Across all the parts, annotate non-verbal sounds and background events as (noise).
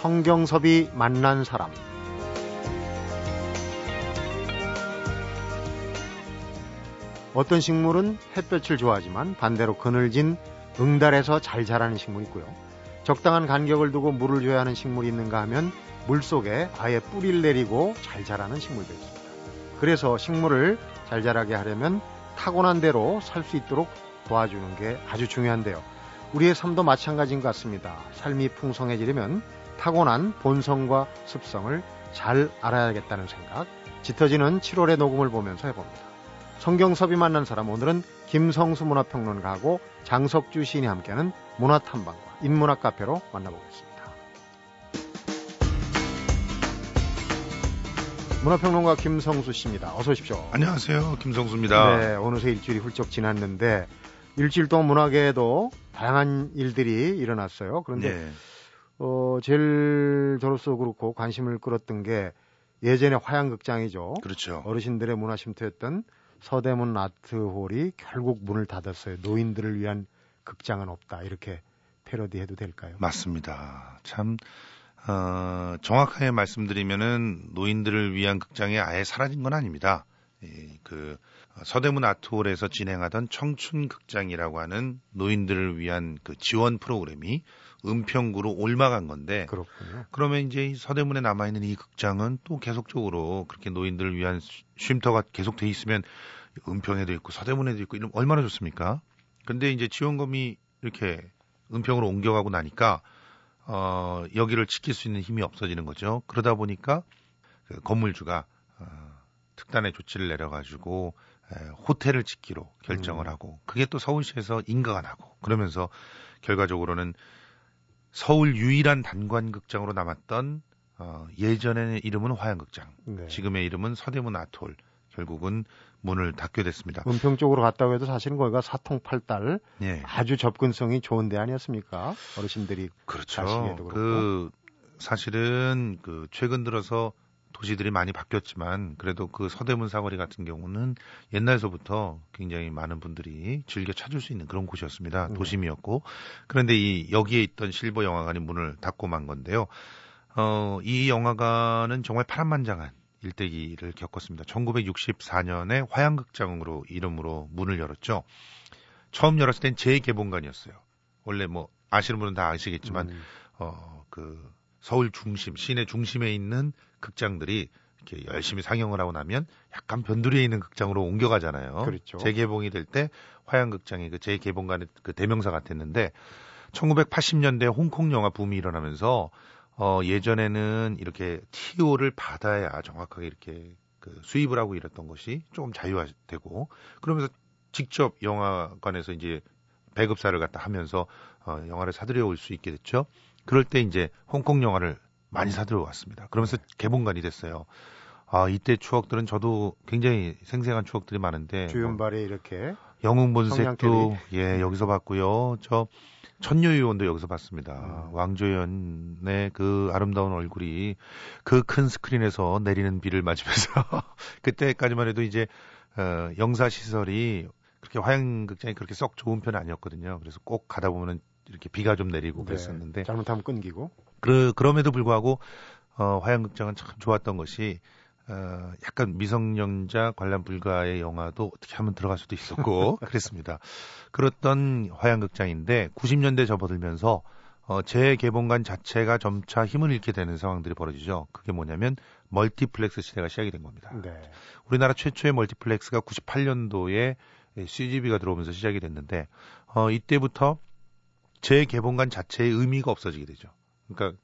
성경섭이 만난 사람 어떤 식물은 햇볕을 좋아하지만 반대로 그늘진 응달에서 잘 자라는 식물이 있고요. 적당한 간격을 두고 물을 줘야 하는 식물이 있는가 하면 물 속에 아예 뿌리를 내리고 잘 자라는 식물도 있습니다. 그래서 식물을 잘 자라게 하려면 타고난 대로 살 수 있도록 도와주는 게 아주 중요한데요. 우리의 삶도 마찬가지인 것 같습니다. 삶이 풍성해지려면 타고난 본성과 습성을 잘 알아야겠다는 생각, 짙어지는 7월의 녹음을 보면서 해봅니다. 성경섭이 만난 사람 오늘은 김성수 문화평론가하고 장석주 시인이 함께하는 문화탐방과 인문학 카페로 만나보겠습니다. 문화평론가 김성수 씨입니다. 어서 오십시오. 안녕하세요. 김성수입니다. 네, 어느새 일주일이 훌쩍 지났는데 일주일 동안 문학에도 다양한 일들이 일어났어요. 그런데 네. 어, 제일 저로서 그렇고 관심을 끌었던 게 예전에 화양극장이죠. 그렇죠. 어르신들의 문화 쉼터였던 서대문 아트홀이 결국 문을 닫았어요. 노인들을 위한 극장은 없다. 이렇게 패러디해도 될까요? 맞습니다. 참 어, 정확하게 말씀드리면은 노인들을 위한 극장이 아예 사라진 건 아닙니다. 이, 그 서대문 아트홀에서 진행하던 청춘 극장이라고 하는 노인들을 위한 그 지원 프로그램이 은평구로 올마간 건데 그렇군요. 그러면 이제 서대문에 남아 있는 이 극장은 또 계속적으로 그렇게 노인들을 위한 쉼터가 계속 돼 있으면 은평에도 있고 서대문에도 있고 이런 얼마나 좋습니까? 근데 이제 지원금이 이렇게 은평으로 옮겨가고 나니까 어 여기를 지킬 수 있는 힘이 없어지는 거죠. 그러다 보니까 그 건물주가 어, 특단의 조치를 내려가지고 에, 호텔을 짓기로 결정을 음. 하고 그게 또 서울시에서 인가가 나고 그러면서 결과적으로는 서울 유일한 단관극장으로 남았던 어, 예전의 이름은 화양극장, 네. 지금의 이름은 서대문 아톨. 결국은 문을 닫게 됐습니다. 은평 쪽으로 갔다고 해도 사실은 거기가 사통팔달 네. 아주 접근성이 좋은 데 아니었습니까? 어르신들이 그렇죠. 그 사실은 그 최근 들어서 도시들이 많이 바뀌었지만 그래도 그 서대문 사거리 같은 경우는 옛날서부터 굉장히 많은 분들이 즐겨 찾을 수 있는 그런 곳이었습니다. 네. 도심이었고 그런데 이 여기에 있던 실버 영화관이 문을 닫고 만 건데요. 어, 이 영화관은 정말 파란만장한 일대기를 겪었습니다. 1964년에 화양극장으로 이름으로 문을 열었죠. 처음 열었을 땐 재개봉관이었어요. 원래 뭐 아시는 분은 다 아시겠지만 음. 어그 서울 중심, 시내 중심에 있는 극장들이 이렇게 열심히 상영을 하고 나면 약간 변두리에 있는 극장으로 옮겨가잖아요. 그렇죠. 재개봉이 될 때 화양극장이 그 재개봉관의 그 대명사 같았는데 1980년대 홍콩 영화 붐이 일어나면서 어 예전에는 이렇게 TO를 받아야 정확하게 이렇게 그 수입을 하고 이랬던 것이 조금 자유화되고 그러면서 직접 영화관에서 이제 배급사를 갖다 하면서 어 영화를 사들여 올 수 있게 됐죠. 그럴 때 이제 홍콩 영화를 많이 사들어 왔습니다. 그러면서 개봉관이 됐어요. 아, 이때 추억들은 저도 굉장히 생생한 추억들이 많은데. 주윤발이 이렇게. 영웅본색도, 예, 여기서 봤고요. 저, 천녀유원도 여기서 봤습니다. 음. 왕조연의 그 아름다운 얼굴이 그 큰 스크린에서 내리는 비를 맞으면서 (laughs) 그때까지만 해도 이제 어, 영사시설이 그렇게 화양극장이 그렇게 썩 좋은 편은 아니었거든요. 그래서 꼭 가다 보면은 이렇게 비가 좀 내리고 네, 그랬었는데 잘못하면 끊기고 그 그럼에도 불구하고 어, 화양극장은 참 좋았던 것이 어, 약간 미성년자 관람 불가의 영화도 어떻게 하면 들어갈 수도 있었고 (laughs) 그랬습니다. 그렇던 화양극장인데 90년대 접어들면서 어, 재개봉관 자체가 점차 힘을 잃게 되는 상황들이 벌어지죠. 그게 뭐냐면 멀티플렉스 시대가 시작이 된 겁니다. 네. 우리나라 최초의 멀티플렉스가 98년도에 CGV가 들어오면서 시작이 됐는데 어, 이때부터 재개봉관 자체의 의미가 없어지게 되죠. 그러니까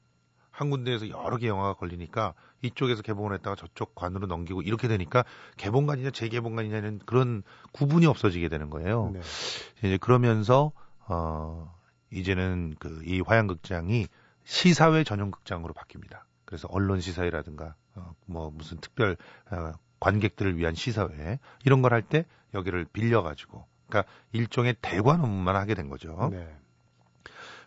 한 군데에서 여러 개 영화가 걸리니까 이쪽에서 개봉을 했다가 저쪽 관으로 넘기고 이렇게 되니까 개봉관이냐 재개봉관이냐는 그런 구분이 없어지게 되는 거예요. 네. 이제 그러면서 어 이제는 그 이 화양극장이 시사회 전용 극장으로 바뀝니다. 그래서 언론 시사회라든가 어, 뭐 무슨 특별 어, 관객들을 위한 시사회 이런 걸 할 때 여기를 빌려 가지고 그러니까 일종의 대관 업무만 하게 된 거죠. 네.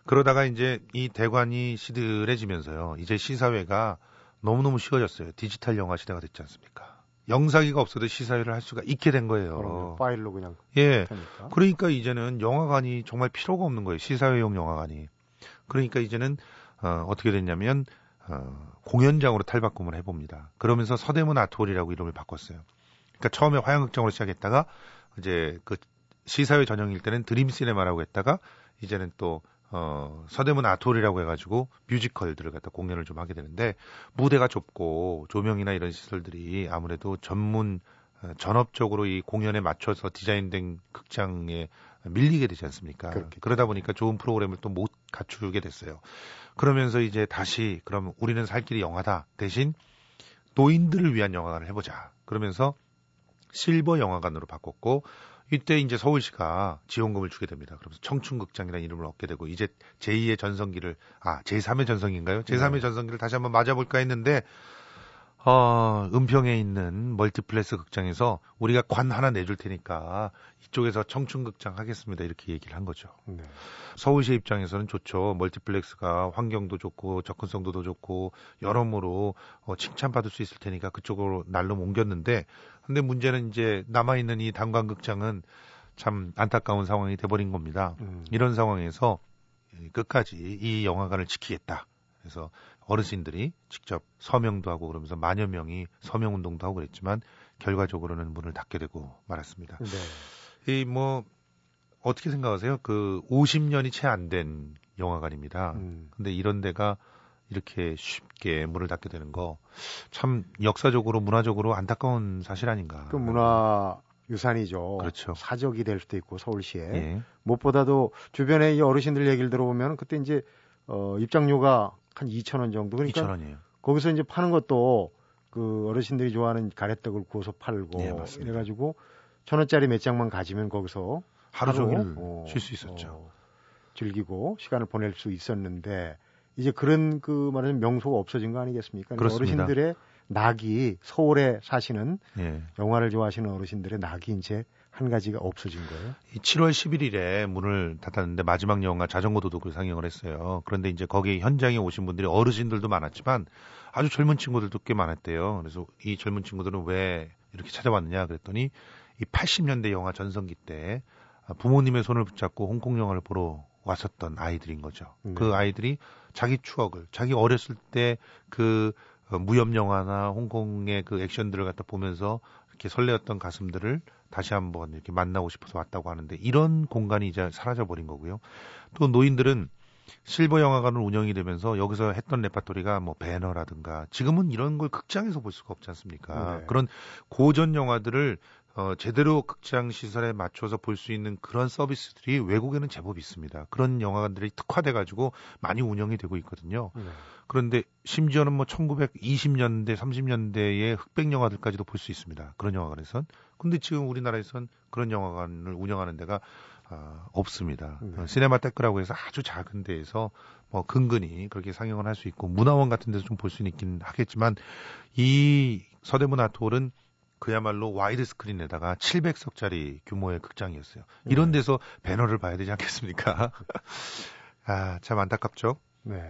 그러다가 이제 이 대관이 시들해지면서요. 이제 시사회가 너무너무 쉬워졌어요. 디지털 영화 시대가 됐지 않습니까? 영상기가 없어도 시사회를 할 수가 있게 된 거예요. 그럼요. 파일로 그냥. 예. 되니까. 그러니까 이제는 영화관이 정말 필요가 없는 거예요. 시사회용 영화관이. 그러니까 이제는 어, 어떻게 됐냐면 어, 공연장으로 탈바꿈을 해봅니다. 그러면서 서대문 아트홀이라고 이름을 바꿨어요. 그러니까 처음에 화양극장으로 시작했다가 이제 그 시사회 전형일 때는 드림 시네마라고 했다가 이제는 또 어, 서대문 아트홀이라고 해가지고 뮤지컬들을 갖다 공연을 좀 하게 되는데 무대가 좁고 조명이나 이런 시설들이 아무래도 전문 어, 전업적으로 이 공연에 맞춰서 디자인된 극장에 밀리게 되지 않습니까? 그렇겠죠. 그러다 보니까 좋은 프로그램을 또 못 갖추게 됐어요. 그러면서 이제 다시 그럼 우리는 살 길이 영화다 대신 노인들을 위한 영화관을 해보자. 그러면서 실버 영화관으로 바꿨고 이때 이제 서울시가 지원금을 주게 됩니다. 그러면서 청춘극장이라는 이름을 얻게 되고 이제 제2의 전성기를 아 제3의 전성기인가요? 제3의 네. 전성기를 다시 한번 맞아볼까 했는데 어, 은평에 있는 멀티플렉스 극장에서 우리가 관 하나 내줄 테니까 이쪽에서 청춘극장 하겠습니다. 이렇게 얘기를 한 거죠. 네. 서울시 입장에서는 좋죠. 멀티플렉스가 환경도 좋고 접근성도 더 좋고 여러모로 어, 칭찬받을 수 있을 테니까 그쪽으로 날로 옮겼는데 근데 문제는 이제 남아있는 이 단관극장은 참 안타까운 상황이 돼버린 겁니다. 음. 이런 상황에서 끝까지 이 영화관을 지키겠다. 그래서 어르신들이 직접 서명도 하고 그러면서 만여 명이 서명 운동도 하고 그랬지만 결과적으로는 문을 닫게 되고 말았습니다. 네. 이뭐 어떻게 생각하세요? 그 50년이 채 안 된 영화관입니다. 음. 근데 이런 데가 이렇게 쉽게 문을 닫게 되는 거 참 역사적으로 문화적으로 안타까운 사실 아닌가. 그 문화 유산이죠. 그렇죠. 사적이 될 수도 있고 서울시에 예. 무엇보다도 주변에 이 어르신들 얘기를 들어보면 그때 이제 어 입장료가 한 2천 원 정도. 그러니까 2,000원이에요. 거기서 이제 파는 것도 그 어르신들이 좋아하는 가래떡을 구워서 팔고 네, 그래가지고 천 원짜리 몇 장만 가지면 거기서 하루, 종일 어, 쉴수 있었죠. 어, 즐기고 시간을 보낼 수 있었는데 이제 그런 그 말하자면 명소가 없어진 거 아니겠습니까? 그러니까 어르신들의 낙이 서울에 사시는 예. 영화를 좋아하시는 어르신들의 낙이 이제 한 가지가 없어진 거예요. 7월 11일에 문을 닫았는데 마지막 영화 자전거 도둑을 상영을 했어요. 그런데 이제 거기 현장에 오신 분들이 어르신들도 많았지만 아주 젊은 친구들도 꽤 많았대요. 그래서 이 젊은 친구들은 왜 이렇게 찾아왔느냐 그랬더니 이 80년대 영화 전성기 때 부모님의 손을 붙잡고 홍콩 영화를 보러 왔었던 아이들인 거죠. 네. 그 아이들이 자기 추억을 자기 어렸을 때 그 무협 영화나 홍콩의 그 액션들을 갖다 보면서 이렇게 설레었던 가슴들을 다시 한번 이렇게 만나고 싶어서 왔다고 하는데 이런 공간이 이제 사라져 버린 거고요. 또 노인들은 실버 영화관을 운영이 되면서 여기서 했던 레파토리가 뭐 배너라든가 지금은 이런 걸 극장에서 볼 수가 없지 않습니까? 네. 그런 고전 영화들을 어, 제대로 극장 시설에 맞춰서 볼 수 있는 그런 서비스들이 외국에는 제법 있습니다. 그런 영화관들이 특화돼 가지고 많이 운영이 되고 있거든요. 네. 그런데 심지어는 뭐 1920년대, 30년대의 흑백 영화들까지도 볼 수 있습니다. 그런 영화관에선. 근데 지금 우리나라에선 그런 영화관을 운영하는 데가 아, 없습니다. 네. 시네마테크라고 해서 아주 작은 데에서 뭐 근근히 그렇게 상영을 할 수 있고 문화원 같은 데서 좀 볼수 있긴 하겠지만 이 서대문 아트홀은 그야말로 와이드 스크린에다가 700석짜리 규모의 극장이었어요. 이런 네. 데서 벤허를 봐야 되지 않겠습니까? (laughs) 아, 참 안타깝죠. 네.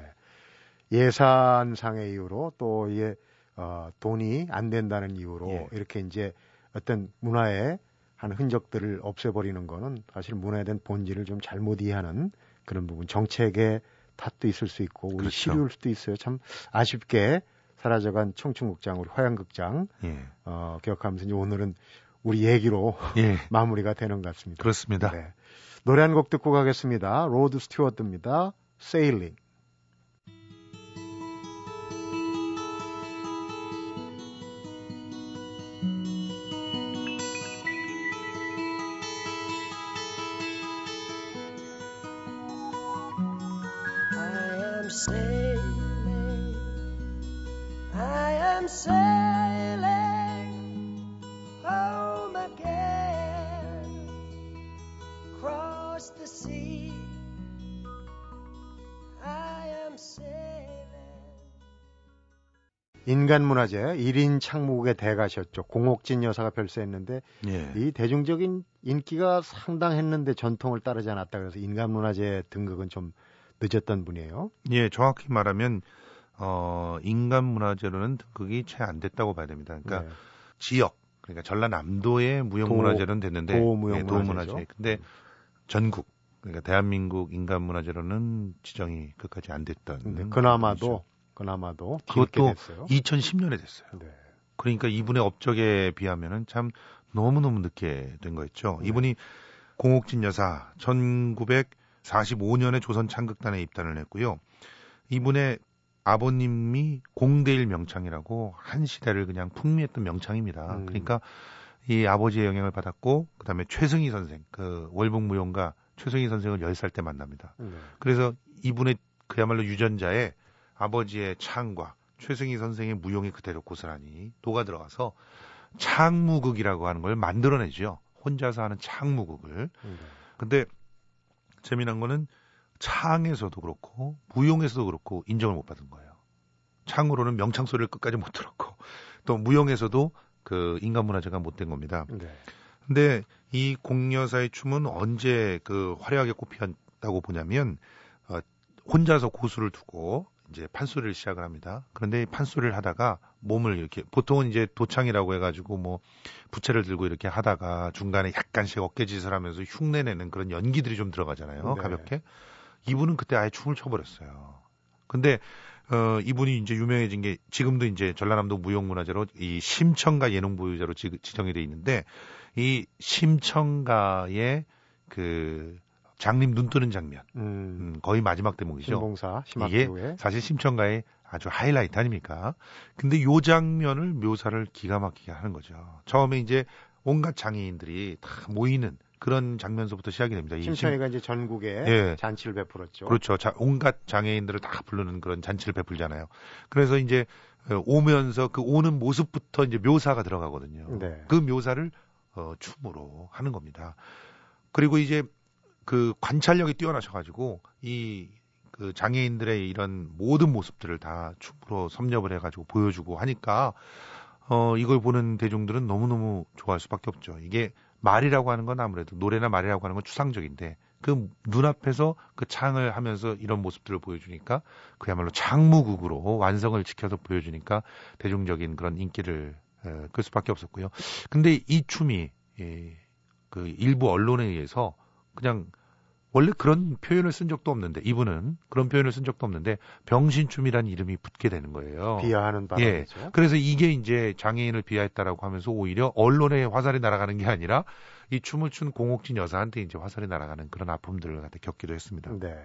예산상의 이유로 또 이게 어, 돈이 안 된다는 이유로 예. 이렇게 이제 어떤 문화의 한 흔적들을 없애버리는 거는 사실 문화에 대한 본질을 좀 잘못 이해하는 그런 부분 정책의 탓도 있을 수 있고 우리 그렇죠. 시류일 수도 있어요. 참 아쉽게 사라져간 청춘극장, 우리 화양극장 예. 어, 기억하면서 이제 오늘은 우리 얘기로 (laughs) 예. (laughs) 마무리가 되는 것 같습니다. 그렇습니다. 네. 노래 한 곡 듣고 가겠습니다. 로드 스튜어트입니다. Sailing. 인간문화재 1인 창목의 대가셨죠. 공옥진 여사가 별세했는데 예. 이 대중적인 인기가 상당했는데 전통을 따르지 않았다 그래서 인간문화재 등극은 좀 늦었던 분이에요. 예, 정확히 말하면 어, 인간 문화재로는 등극이 채 안 됐다고 봐야 됩니다. 그러니까 네. 지역 그러니까 전라남도의 무형문화재는 됐는데 도무형문화재. 네, 도문화재. 근데 전국 그러니까 대한민국 인간 문화재로는 지정이 끝까지 안 됐던. 네, 그나마도 그나마도 그것도 됐어요. 2010년에 됐어요. 네. 그러니까 이분의 업적에 비하면은 참 너무 너무 늦게 된 거였죠. 네. 이분이 공옥진 여사 1945년에 조선 창극단에 입단을 했고요. 이분의 아버님이 공대일 명창이라고 한 시대를 그냥 풍미했던 명창입니다. 음. 그러니까 이 아버지의 영향을 받았고 그다음에 최승희 선생 그 월북무용가 최승희 선생을 10살 때 만납니다. 네. 그래서 이분의 그야말로 유전자에 아버지의 창과 최승희 선생의 무용이 그대로 고스란히 녹아 들어가서 창무극이라고 하는 걸 만들어내죠. 혼자서 하는 창무극을. 네. 근데 재미난 거는 창에서도 그렇고 무용에서도 그렇고 인정을 못 받은 거예요. 창으로는 명창 소리를 끝까지 못 들었고 (laughs) 또 무용에서도 그 인간 문화재가 못 된 겁니다. 네. 근데 이 공여사의 춤은 언제 그 화려하게 꼽혔다고 보냐면 어, 혼자서 고수를 두고 이제 판소리를 시작을 합니다. 그런데 이 판소리를 하다가 몸을 이렇게 보통은 이제 도창이라고 해가지고 뭐 부채를 들고 이렇게 하다가 중간에 약간씩 어깨짓을 하면서 흉내내는 그런 연기들이 좀 들어가잖아요. 네. 가볍게. 이분은 그때 아예 춤을 춰버렸어요. 근데 어 이분이 이제 유명해진 게 지금도 이제 전라남도 무용문화재로 이 심청가 예능 보유자로 지, 지정이 돼 있는데 이 심청가의 그 장님 눈 뜨는 장면 음. 음, 거의 마지막 대목이죠. 신봉사 이게 사실 심청가의 아주 하이라이트 아닙니까? 근데 요 장면을 묘사를 기가 막히게 하는 거죠. 처음에 이제 온갖 장애인들이 다 모이는 그런 장면서부터 시작이 됩니다. 이 심- 심청이가 이제 전국에 예. 잔치를 베풀었죠. 그렇죠. 자, 온갖 장애인들을 다 부르는 그런 잔치를 베풀잖아요. 그래서 이제 어, 오면서 그 오는 모습부터 이제 묘사가 들어가거든요. 네. 그 묘사를 어, 춤으로 하는 겁니다. 그리고 이제 그 관찰력이 뛰어나셔가지고 이 그 장애인들의 이런 모든 모습들을 다 춤으로 섭렵을 해가지고 보여주고 하니까 어 이걸 보는 대중들은 너무너무 좋아할 수밖에 없죠. 이게 말이라고 하는 건 아무래도 노래나 말이라고 하는 건 추상적인데 그 눈앞에서 그 창을 하면서 이런 모습들을 보여주니까 그야말로 창무극으로 완성을 지켜서 보여주니까 대중적인 그런 인기를 에, 끌 수밖에 없었고요. 근데 이 춤이 예, 그 일부 언론에 의해서 그냥 원래 그런 표현을 쓴 적도 없는데 이분은 그런 표현을 쓴 적도 없는데 병신춤이라는 이름이 붙게 되는 거예요. 비하하는 예. 바람이죠. 그래서 이게 이제 장애인을 비하했다라고 하면서 오히려 언론에 화살이 날아가는 게 아니라 이 춤을 춘 공옥진 여사한테 이제 화살이 날아가는 그런 아픔들을 갖다 겪기도 했습니다. 네.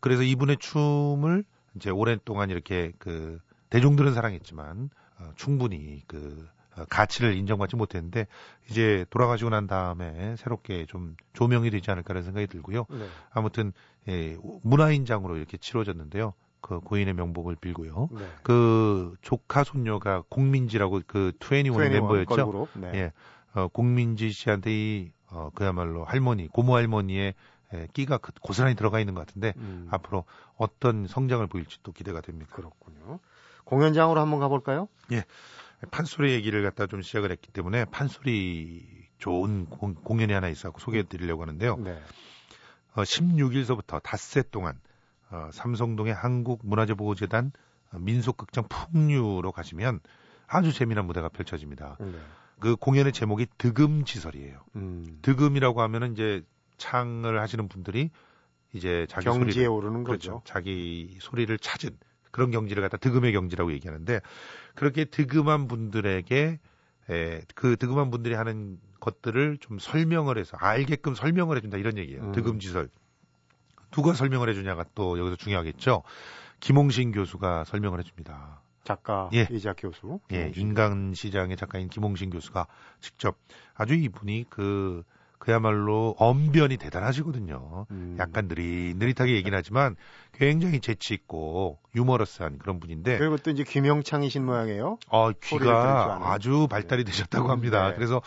그래서 이분의 춤을 이제 오랫동안 이렇게 그 대중들은 사랑했지만 어, 충분히 그 어, 가치를 인정받지 못했는데 이제 돌아가시고 난 다음에 새롭게 좀 조명이 되지 않을까라는 생각이 들고요. 네. 아무튼 예, 문화인장으로 이렇게 치러졌는데요. 그 고인의 명복을 빌고요. 네. 그 조카 손녀가 공민지라고 그21 멤버였죠. 걸그룹. 네. 예, 어, 공민지 씨한테 이 어, 그야말로 할머니, 고모 할머니의 예, 끼가 그- 고스란히 들어가 있는 것 같은데 음, 앞으로 어떤 성장을 보일지 또 기대가 됩니다. 그렇군요. 공연장으로 한번 가볼까요? 판소리 얘기를 갖다 좀 시작을 했기 때문에 판소리 좋은 공, 연이 하나 있어서 소개해 드리려고 하는데요. 네. 어, 16일서부터 닷새 동안 어, 삼성동의 한국문화재보호재단 어, 민속극장 풍류로 가시면 아주 재미난 무대가 펼쳐집니다. 네. 그 공연의 제목이 득음지설이에요. 음, 득음이라고 하면은 이제 창을 하시는 분들이 이제 자기 경지에 소리를 오르는 그렇죠. 거죠. 자기 소리를 찾은 그런 경지를 갖다 득음의 경지라고 얘기하는데 그렇게 득음한 분들에게 에, 그 득음한 분들이 하는 것들을 좀 설명을 해서 알게끔 설명을 해준다 이런 얘기예요. 음. 득음지설. 누가 설명을 해주냐가 또 여기서 중요하겠죠. 김홍신 교수가 설명을 해줍니다. 작가 예. 이자 교수. 예, 음, 인간 시장의 작가인 김홍신 교수가 직접 아주 이분이 그 그야말로 언변이 대단하시거든요. 음, 약간 느릿느릿하게 얘기는 하지만 굉장히 재치 있고 유머러스한 그런 분인데 그리고 또 이제 김영창이신 모양이에요. 어, 귀가. 아주 발달이 되셨다고 음, 합니다. 네. 그래서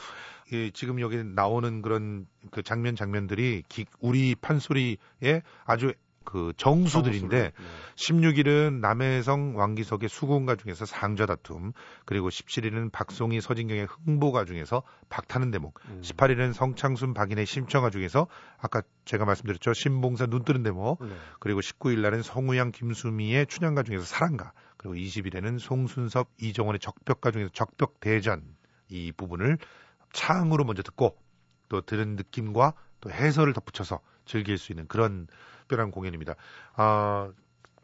예, 지금 여기 나오는 그런 그 장면 장면들이 기- 우리 판소리의 아주 그 정수들인데 정수를, 16일은 남해성 왕기석의 수군가 중에서 상좌 다툼, 그리고 17일은 박송이 서진경의 흥보가 중에서 박타는 대목, 네. 음, 18일은 성창순 박인의 심청가 중에서 아까 제가 말씀드렸죠 신봉사 눈 뜨는 대목, 네. 그리고 19일 날은 성우양 김수미의 춘향가 중에서 사랑가, 그리고 20일에는 송순섭 이정원의 적벽가 중에서 적벽 대전 이 부분을 창으로 먼저 듣고 또 들은 느낌과 또 해설을 덧붙여서 즐길 수 있는 그런 특별한 공연입니다. 아,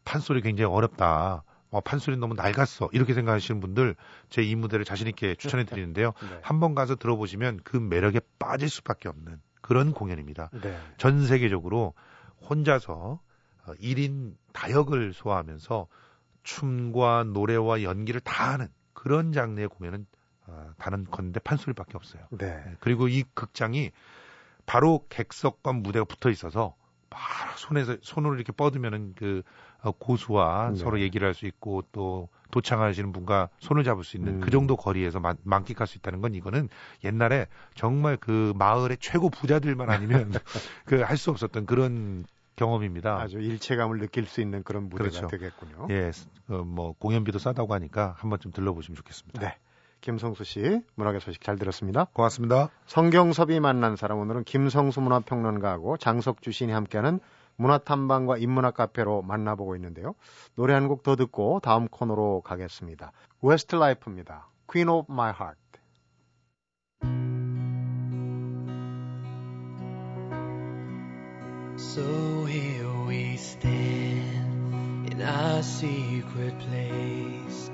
판소리 굉장히 어렵다. 어, 판소리 너무 낡았어. 이렇게 생각하시는 분들 제 이 무대를 자신있게 추천해 드리는데요. (laughs) 네. 한번 가서 들어보시면 그 매력에 빠질 수밖에 없는 그런 공연입니다. 네. 전 세계적으로 혼자서 1인 어, 다역을 소화하면서 춤과 노래와 연기를 다 하는 그런 장르의 공연은 어, 다른 건데 판소리밖에 없어요. 네. 네. 그리고 이 극장이 바로 객석과 무대가 붙어 있어서 바로 손에서 손으로 이렇게 뻗으면은 그 어, 고수와 네. 서로 얘기를 할 수 있고 또 도착하시는 분과 손을 잡을 수 있는 그 음. 그 정도 거리에서 만, 만끽할 수 있다는 건 이거는 옛날에 정말 그 마을의 최고 부자들만 아니면 (laughs) (laughs) 그 할 수 없었던 그런 경험입니다. 아주 일체감을 느낄 수 있는 그런 무대가 그렇죠. 되겠군요. 예, 어, 뭐 공연비도 싸다고 하니까 한번 좀 들러보시면 좋겠습니다. 네. 김성수 씨 문학의 소식 잘 들었습니다. 고맙습니다. 성경섭이 만난 사람 오늘은 김성수 문화평론가하고 장석주 시인이 함께하는 문화탐방과 인문학 카페로 만나보고 있는데요. 노래 한 곡 더 듣고 다음 코너로 가겠습니다. 웨스트 라이프입니다. Queen of My Heart. So here we stand in our secret place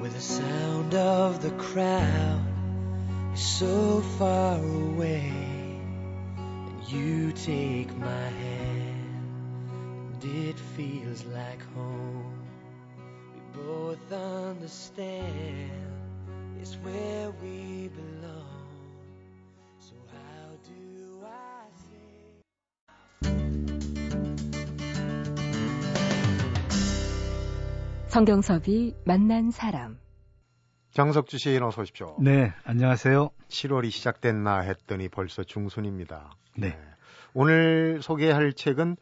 where the sound of the crowd is so far away. And you take my hand, and it feels like home. We both understand it's where we belong. 성경섭이 만난 사람 정석주 시인 어서 오십시오. 네, 안녕하세요. 7월이 시작됐나 했더니 벌써 중순입니다. 네. 네. 오늘 소개할 책은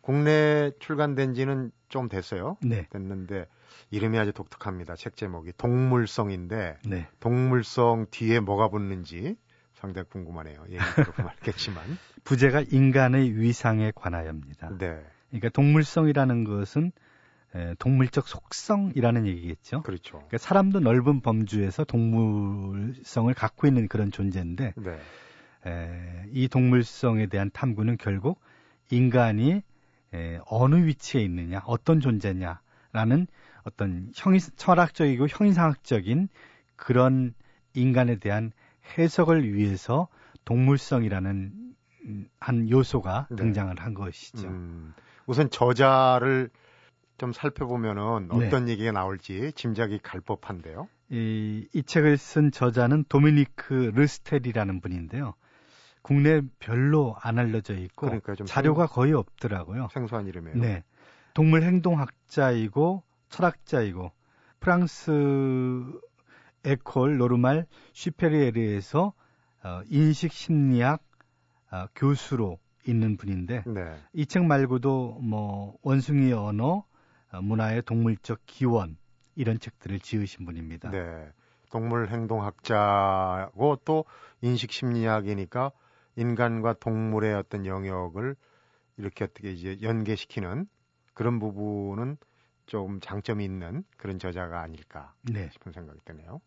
국내 출간된 지는 좀 됐어요. 네. 됐는데 이름이 아주 독특합니다. 책 제목이 동물성인데 네. 동물성 뒤에 뭐가 붙는지 상당히 궁금하네요. 예, 들어보면 알겠지만 (laughs) 부제가 인간의 위상에 관하여입니다. 네. 그러니까 동물성이라는 것은 동물적 속성이라는 얘기겠죠. 그렇죠. 그러니까 사람도 넓은 범주에서 동물성을 갖고 있는 그런 존재인데 네. 에, 이 동물성에 대한 탐구는 결국 인간이 에, 어느 위치에 있느냐, 어떤 존재냐라는 어떤 형이 철학적이고 형이상학적인 그런 인간에 대한 해석을 위해서 동물성이라는 음, 한 요소가 네. 등장을 한 것이죠. 음, 우선 저자를 좀 살펴보면은 네. 어떤 네. 얘기가 나올지 짐작이 갈 법한데요. 이, 이 책을 쓴 저자는 도미니크 르스텔이라는 분인데요. 국내 별로 안 알려져 있고 그러니까 자료가 생... 거의 없더라고요. 생소한 이름이에요. 네. 동물 행동학자이고 철학자이고 프랑스 에콜 노르말 슈페리에르에서 어, 인식 심리학 어, 교수로 있는 분인데 네. 이책 말고도 뭐 원숭이 언어, 어, 문화의 동물적 기원 이런 책들을 지으신 분입니다. 네. 동물 행동학자고 또 인식 심리학이니까 인간과 동물의 어떤 영역을 이렇게 어떻게 이제 연계시키는 그런 부분은 좀 장점이 있는 그런 저자가 아닐까 네. 싶은 생각이 드네요.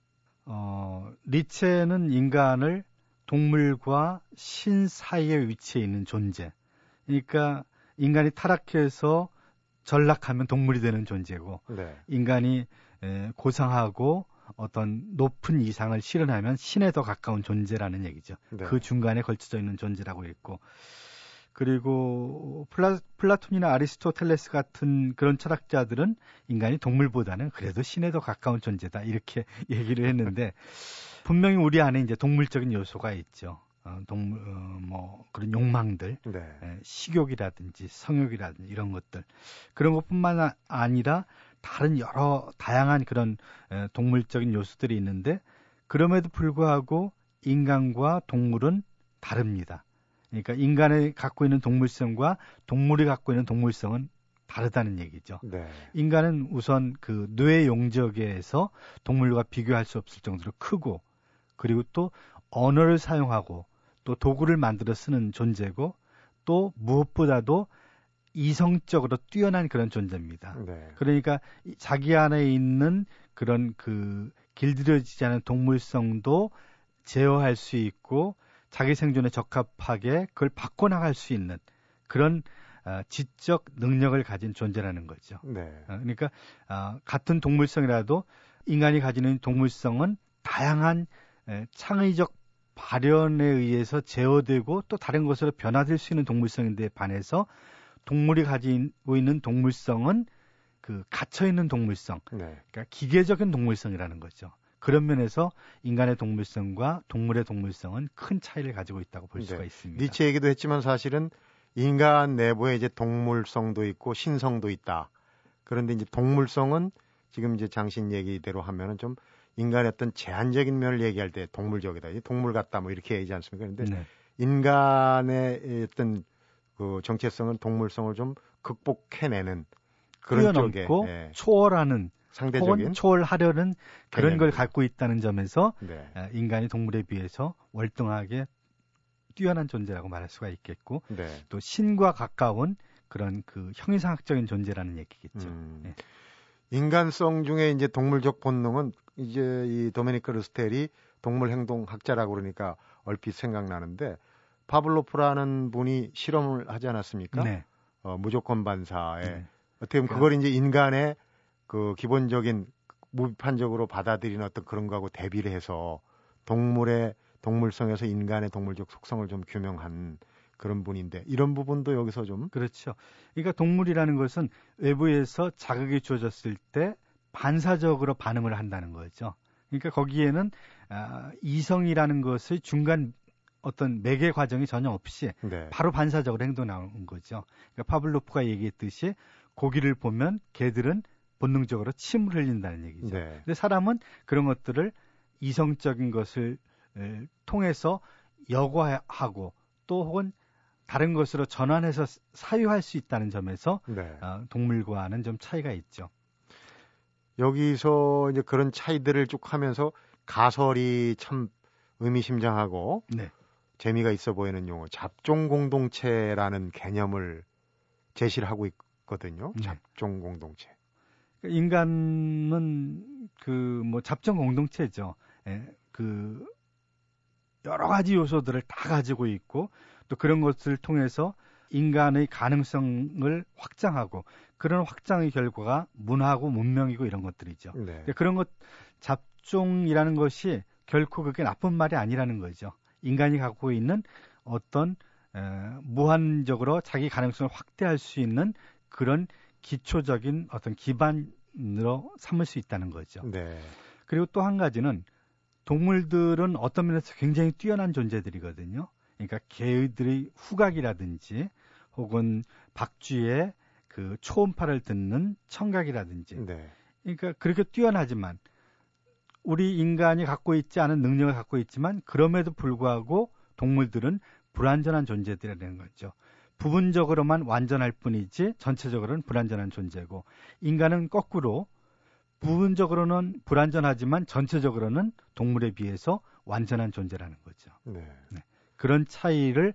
어, 리체는 인간을 동물과 신 사이에 위치해 있는 존재. 그러니까 인간이 타락해서 전락하면 동물이 되는 존재고 네. 인간이 고상하고 어떤 높은 이상을 실현하면 신에 더 가까운 존재라는 얘기죠. 네. 그 중간에 걸쳐져 있는 존재라고 했고 그리고 플라, 플라톤이나 아리스토텔레스 같은 그런 철학자들은 인간이 동물보다는 그래도 신에 더 가까운 존재다 이렇게 (laughs) 얘기를 했는데 분명히 우리 안에 이제 동물적인 요소가 있죠. 어, 동물 어, 뭐 그런 욕망들, 네. 에, 식욕이라든지 성욕이라든지 이런 것들 그런 것뿐만 아, 아니라 다른 여러 다양한 그런 에, 동물적인 요소들이 있는데 그럼에도 불구하고 인간과 동물은 다릅니다. 그러니까 인간이 갖고 있는 동물성과 동물이 갖고 있는 동물성은 다르다는 얘기죠. 네. 인간은 우선 그 뇌 용적에서 동물과 비교할 수 없을 정도로 크고 그리고 또 언어를 사용하고 또 도구를 만들어 쓰는 존재고 또 무엇보다도 이성적으로 뛰어난 그런 존재입니다. 네. 그러니까 자기 안에 있는 그런 그 길들여지지 않은 동물성도 제어할 수 있고 자기 생존에 적합하게 그걸 바꿔나갈 수 있는 그런 어, 지적 능력을 가진 존재라는 거죠. 네. 어, 그러니까 어, 같은 동물성이라도 인간이 가지는 동물성은 다양한 에, 창의적 발현에 의해서 제어되고 또 다른 것으로 변화될 수 있는 동물성인데 반해서 동물이 가지고 있는 동물성은 그 갇혀 있는 동물성, 네. 그러니까 기계적인 동물성이라는 거죠. 그런 면에서 인간의 동물성과 동물의 동물성은 큰 차이를 가지고 있다고 볼 네. 수가 있습니다. 니체 얘기도 했지만 사실은 인간 내부에 이제 동물성도 있고 신성도 있다. 그런데 이제 동물성은 지금 이제 장신 얘기대로 하면은 좀 인간의 어떤 제한적인 면을 얘기할 때 동물적이다. 이 동물 같다 뭐 이렇게 얘기하지 않습니까? 그런데 네. 인간의 어떤 그 정체성은 동물성을 좀 극복해내는 그런 쪽에 예, 초월하는 상대적인 혹은 초월하려는 그런 걸. 갖고 있다는 점에서 네. 어, 인간이 동물에 비해서 월등하게 뛰어난 존재라고 말할 수가 있겠고 네. 또 신과 가까운 그런 그 형이상학적인 존재라는 얘기겠죠. 음. 네. 인간성 중에 이제 동물적 본능은 이제 이 도메니크 르스텔이 동물 행동 학자라고 그러니까 얼핏 생각나는데 파블로프라는 분이 실험을 하지 않았습니까? 네. 어, 무조건 반사에 네. 어떻게 보면 그걸 이제 인간의 그 기본적인 무비판적으로 받아들이는 어떤 그런 거하고 대비를 해서 동물의 동물성에서 인간의 동물적 속성을 좀 규명한 그런 분인데 이런 부분도 여기서 좀 그렇죠. 그러니까 동물이라는 것은 외부에서 자극이 주어졌을 때 반사적으로 반응을 한다는 거죠. 그러니까 거기에는 아, 이성이라는 것의 중간 어떤 매개 과정이 전혀 없이 네. 바로 반사적으로 행동하는 거죠. 그러니까 파블로프가 얘기했듯이 고기를 보면 개들은 본능적으로 침을 흘린다는 얘기죠. 네. 근데 사람은 그런 것들을 이성적인 것을 에, 통해서 여과하고 또 혹은 다른 것으로 전환해서 사유할 수 있다는 점에서 네. 어, 동물과는 좀 차이가 있죠. 여기서 이제 그런 차이들을 쭉 하면서 가설이 참 의미심장하고 네. 재미가 있어 보이는 용어 잡종 공동체라는 개념을 제시를 하고 있거든요. 네. 잡종 공동체. 그러니까 인간은 그 뭐 잡종 공동체죠. 예, 그 여러 가지 요소들을 다 가지고 있고 또 그런 것을 통해서 인간의 가능성을 확장하고 그런 확장의 결과가 문화고 문명이고 이런 것들이죠. 네. 근데 그런 것 잡종이라는 것이 결코 그게 나쁜 말이 아니라는 거죠. 인간이 갖고 있는 어떤 에, 무한적으로 자기 가능성을 확대할 수 있는 그런 기초적인 어떤 기반으로 삼을 수 있다는 거죠. 네. 그리고 또 한 가지는 동물들은 어떤 면에서 굉장히 뛰어난 존재들이거든요. 그러니까 개들의 후각이라든지 혹은 박쥐의 그 초음파를 듣는 청각이라든지 네. 그러니까 그렇게 뛰어나지만 우리 인간이 갖고 있지 않은 능력을 갖고 있지만 그럼에도 불구하고 동물들은 불완전한 존재들이라는 거죠. 부분적으로만 완전할 뿐이지 전체적으로는 불완전한 존재고 인간은 거꾸로 부분적으로는 불완전하지만 전체적으로는 동물에 비해서 완전한 존재라는 거죠. 네. 그런 차이를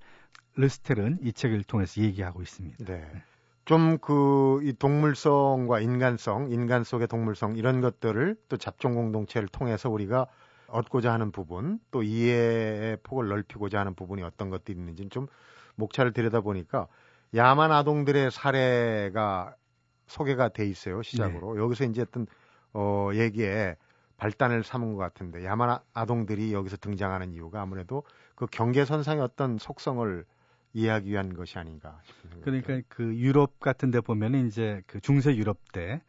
르스텔은 이 책을 통해서 얘기하고 있습니다. 네. 좀 그 이 동물성과 인간성, 인간 속의 동물성 이런 것들을 또 잡종 공동체를 통해서 우리가 얻고자 하는 부분, 또 이해의 폭을 넓히고자 하는 부분이 어떤 것들이 있는지 좀 목차를 들여다 보니까 야만 아동들의 사례가 소개가 돼 있어요 시작으로 여기서 이제 어떤 어 얘기에 발단을 삼은 것 같은데 야만 아- 아동들이 여기서 등장하는 이유가 아무래도 그 경계선상의 어떤 속성을 이해하기 위한 것이 아닌가 생각이 그러니까 그 유럽 같은 데 보면은 이제 그 중세 유럽 때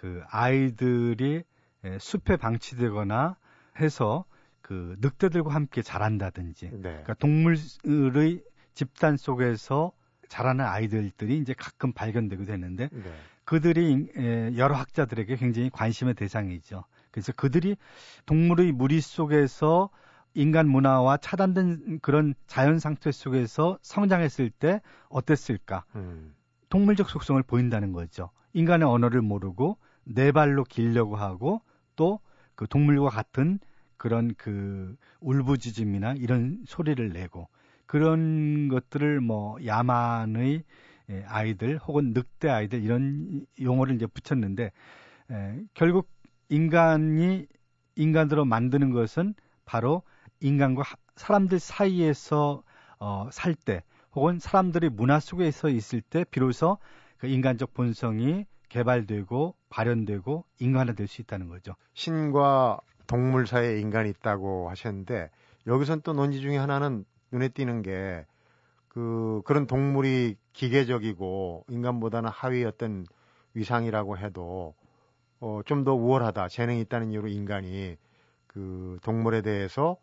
그 아이들이 에, 숲에 방치되거나 해서 그 늑대들과 함께 자란다든지 네. 그러니까 동물의 집단 속에서 자라는 아이들들이 이제 가끔 발견되기도 했는데 네. 그들이 에, 여러 학자들에게 굉장히 관심의 대상이죠. 그래서 그들이 동물의 무리 속에서 인간 문화와 차단된 그런 자연 상태 속에서 성장했을 때 어땠을까? 음. 동물적 속성을 보인다는 거죠. 인간의 언어를 모르고 네 발로 기려고 하고 또 그 동물과 같은 그런 그 울부짖음이나 이런 소리를 내고 그런 것들을 뭐 야만의 예, 아이들 혹은 늑대 아이들 이런 용어를 이제 붙였는데 에, 결국 인간이 인간으로 만드는 것은 바로 인간과 하- 사람들 사이에서 어, 살 때 혹은 사람들이 문화 속에서 있을 때 비로소 그 인간적 본성이 개발되고 발현되고 인간화될 수 있다는 거죠. 신과 동물 사이에 인간이 있다고 하셨는데 여기선 또 논지 중에 하나는 눈에 띄는 게 그 그런 동물이 기계적이고 인간보다는 하위 어떤 위상이라고 해도 어, 좀 더 우월하다 재능이 있다는 이유로 인간이 그 동물에 대해서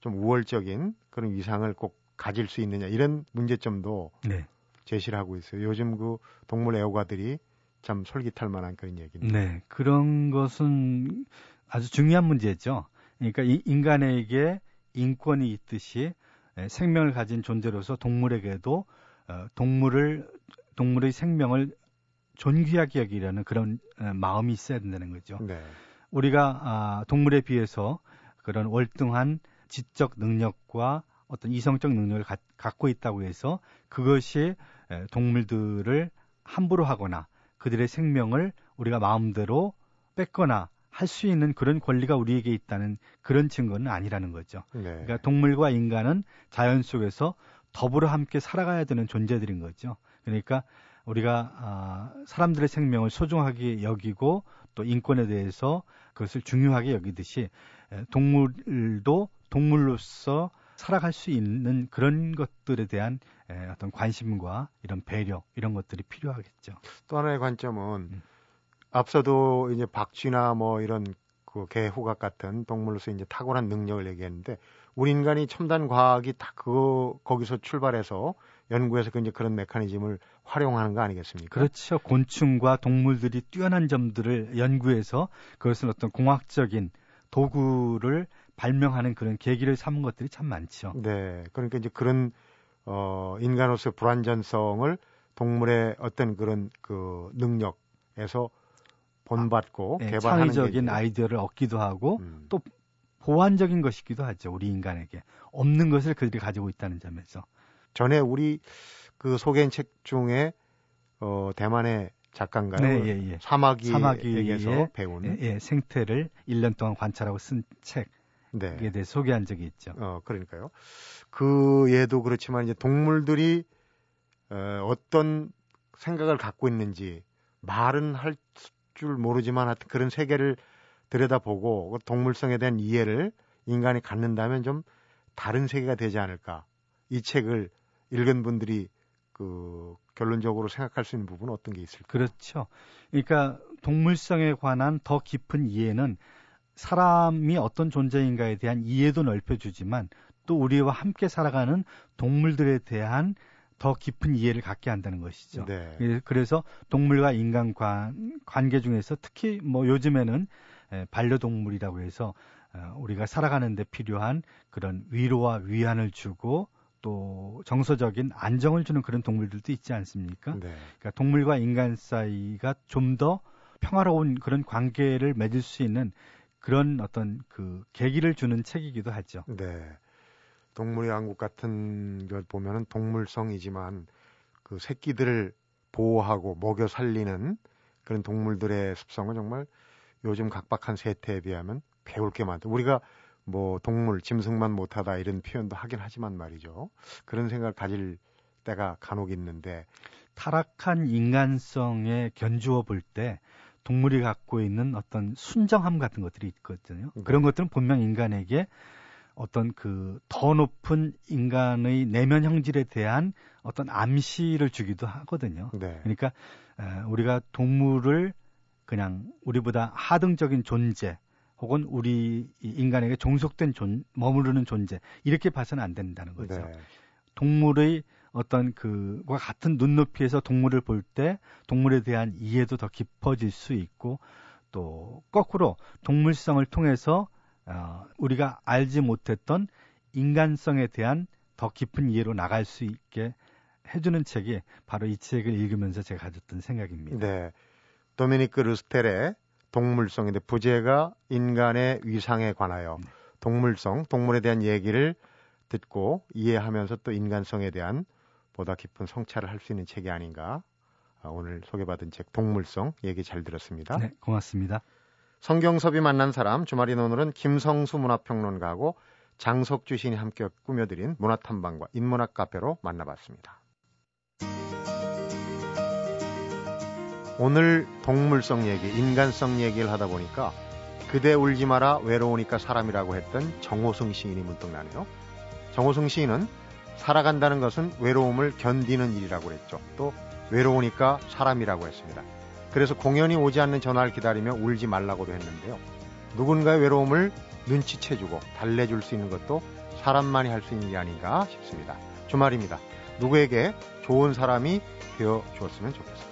좀 우월적인 그런 위상을 꼭 가질 수 있느냐 이런 문제점도 네. 제시를 하고 있어요. 요즘 그 동물 애호가들이 참 솔깃할 만한 그런 얘기입니다. 네, 그런 것은 아주 중요한 문제죠. 그러니까 인간에게 인권이 있듯이 생명을 가진 존재로서 동물에게도 어, 동물을 동물의 생명을 존귀하게 여기려는 그런 어, 마음이 있어야 된다는 거죠. 네. 우리가 아, 동물에 비해서 그런 월등한 지적 능력과 어떤 이성적 능력을 가, 갖고 있다고 해서 그것이 동물들을 함부로 하거나 그들의 생명을 우리가 마음대로 뺏거나 할 수 있는 그런 권리가 우리에게 있다는 그런 증거는 아니라는 거죠. 네. 그러니까 동물과 인간은 자연 속에서 더불어 함께 살아가야 되는 존재들인 거죠. 그러니까 우리가 아, 사람들의 생명을 소중하게 여기고 또 인권에 대해서 그것을 중요하게 여기듯이 동물도 동물로서 살아갈 수 있는 그런 것들에 대한 어떤 관심과 이런 배려 이런 것들이 필요하겠죠. 또 하나의 관점은 음. 앞서도 이제 박쥐나 뭐 이런 그 개호각 같은 동물로서 이제 탁월한 능력을 얘기했는데 우리 인간이 첨단 과학이 다 그거 거기서 출발해서 연구해서 그 이제 그런 메커니즘을 활용하는 거 아니겠습니까? 그렇죠. 곤충과 동물들이 뛰어난 점들을 연구해서 그것은 어떤 공학적인 도구를 발명하는 그런 계기를 삼은 것들이 참 많죠. 네. 그러니까 이제 그런 어 인간으로서의 불완전성을 동물의 어떤 그런 그 능력에서 본받고 아, 네, 개발하는 창의적인 아이디어를 얻기도 하고 음. 또 보완적인 것이기도 하죠. 우리 인간에게 없는 것을 그들이 가지고 있다는 점에서. 전에 우리 그 소개한 책 중에 어 대만의 작가인가요? 네, 예, 예. 사마귀에게서 배운 예, 예, 생태를 1년 동안 관찰하고 쓴 책에 네. 대해 소개한 적이 있죠. 어, 그러니까요. 그 얘도 그렇지만 이제 동물들이 어, 어떤 생각을 갖고 있는지 말은 할 줄 모르지만 하여튼 그런 세계를 들여다보고 그 동물성에 대한 이해를 인간이 갖는다면 좀 다른 세계가 되지 않을까. 이 책을 읽은 분들이 그 결론적으로 생각할 수 있는 부분은 어떤 게 있을까요? 그렇죠. 그러니까 동물성에 관한 더 깊은 이해는 사람이 어떤 존재인가에 대한 이해도 넓혀주지만 또 우리와 함께 살아가는 동물들에 대한 더 깊은 이해를 갖게 한다는 것이죠. 네. 예, 그래서 동물과 인간 관, 관계 중에서 특히 뭐 요즘에는 반려동물이라고 해서 어, 우리가 살아가는 데 필요한 그런 위로와 위안을 주고 또 정서적인 안정을 주는 그런 동물들도 있지 않습니까? 네. 그러니까 동물과 인간 사이가 좀 더 평화로운 그런 관계를 맺을 수 있는 그런 어떤 그 계기를 주는 책이기도 하죠. 네. 동물의 왕국 같은 걸 보면은 동물성이지만 그 새끼들을 보호하고 먹여 살리는 그런 동물들의 습성은 정말 요즘 각박한 세태에 비하면 배울 게 많다. 우리가 뭐 동물, 짐승만 못하다 이런 표현도 하긴 하지만 말이죠. 그런 생각을 가질 때가 간혹 있는데 타락한 인간성에 견주어 볼 때 동물이 갖고 있는 어떤 순정함 같은 것들이 있거든요. 네. 그런 것들은 분명 인간에게 어떤 그 더 높은 인간의 내면 형질에 대한 어떤 암시를 주기도 하거든요. 네. 그러니까 우리가 동물을 그냥 우리보다 하등적인 존재 혹은 우리 인간에게 종속된 존, 머무르는 존재 이렇게 봐서는 안 된다는 거죠. 네. 동물의 어떤 그와 같은 눈높이에서 동물을 볼 때 동물에 대한 이해도 더 깊어질 수 있고 또 거꾸로 동물성을 통해서 어, 우리가 알지 못했던 인간성에 대한 더 깊은 이해로 나갈 수 있게 해주는 책이 바로 이 책을 읽으면서 제가 가졌던 생각입니다. 네. 도미니크 루스텔의 동물성인데 부제가 인간의 위상에 관하여 네. 동물성, 동물에 대한 얘기를 듣고 이해하면서 또 인간성에 대한 보다 깊은 성찰을 할 수 있는 책이 아닌가. 아, 오늘 소개받은 책 동물성 얘기 잘 들었습니다. 네, 고맙습니다. 성경섭이 만난 사람 주말인 오늘은 김성수 문화평론가하고 장석주 시인이 함께 꾸며드린 문화탐방과 인문학 카페로 만나봤습니다. 오늘 동물성 얘기, 인간성 얘기를 하다 보니까 그대 울지 마라 외로우니까 사람이라고 했던 정호승 시인이 문득 나네요. 정호승 시인은 살아간다는 것은 외로움을 견디는 일이라고 그랬죠. 또 외로우니까 사람이라고 했습니다. 그래서 공연이 오지 않는 전화를 기다리며 울지 말라고도 했는데요. 누군가의 외로움을 눈치채주고 달래줄 수 있는 것도 사람만이 할 수 있는 게 아닌가 싶습니다. 주말입니다. 누구에게 좋은 사람이 되어 주었으면 좋겠습니다.